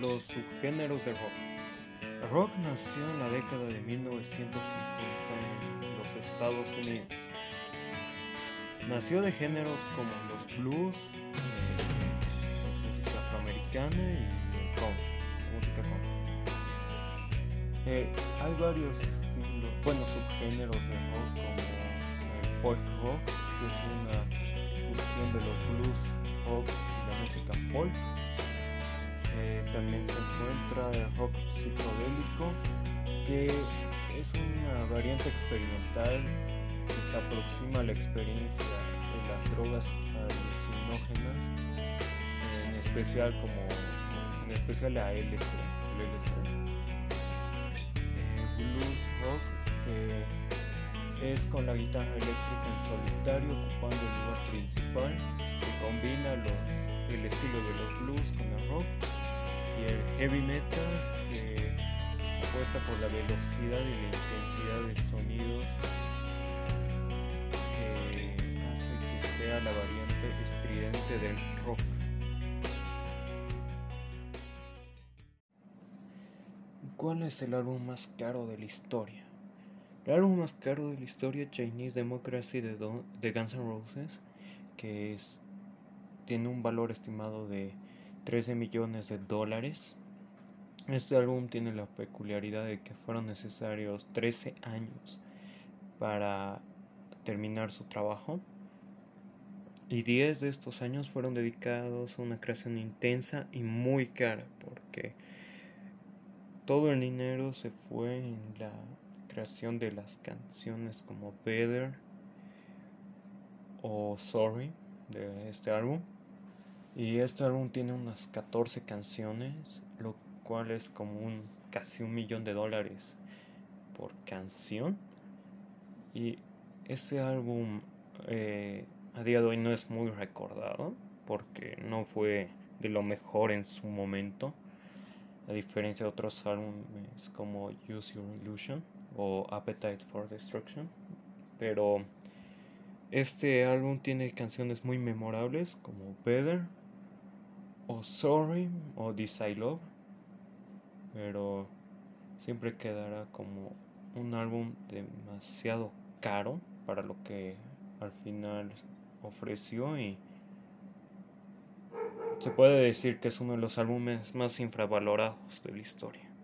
Los subgéneros de rock. Rock nació en la década de 1950 en los Estados Unidos. Nació de géneros como los blues, eh, la música afroamericana y el música. Eh, hay varios estilos, bueno, subgéneros de rock como el folk rock, que es una también se encuentra el rock psicodélico, que es una variante experimental que se aproxima a la experiencia de las drogas alucinógenas, en especial como en especial a LSD. Eh, blues rock que es con la guitarra eléctrica en solitario ocupando el lugar principal que combina el estilo de los blues con el rock y el heavy metal que apuesta por la velocidad y la intensidad de sonidos que hace que sea la variante estridente del rock. ¿Cuál es el álbum más caro de la historia? El álbum más caro de la historia Chinese Democracy de, de Guns N' Roses, que es, tiene un valor estimado de 13 millones de dólares. Este álbum tiene la peculiaridad de que fueron necesarios 13 años para terminar su trabajo y 10 de estos años fueron dedicados a una creación intensa y muy cara porque todo el dinero se fue en la creación de las canciones como Better o Sorry de este álbum y este álbum tiene unas 14 canciones, lo cual es como un casi un millón de dólares por canción. Y este álbum eh, a día de hoy no es muy recordado porque no fue de lo mejor en su momento, a diferencia de otros álbumes como Use Your Illusion o Appetite for Destruction. Pero este álbum tiene canciones muy memorables como Better, o Sorry o This I Love, pero siempre quedará como un álbum demasiado caro para lo que al final ofreció y se puede decir que es uno de los álbumes más infravalorados de la historia.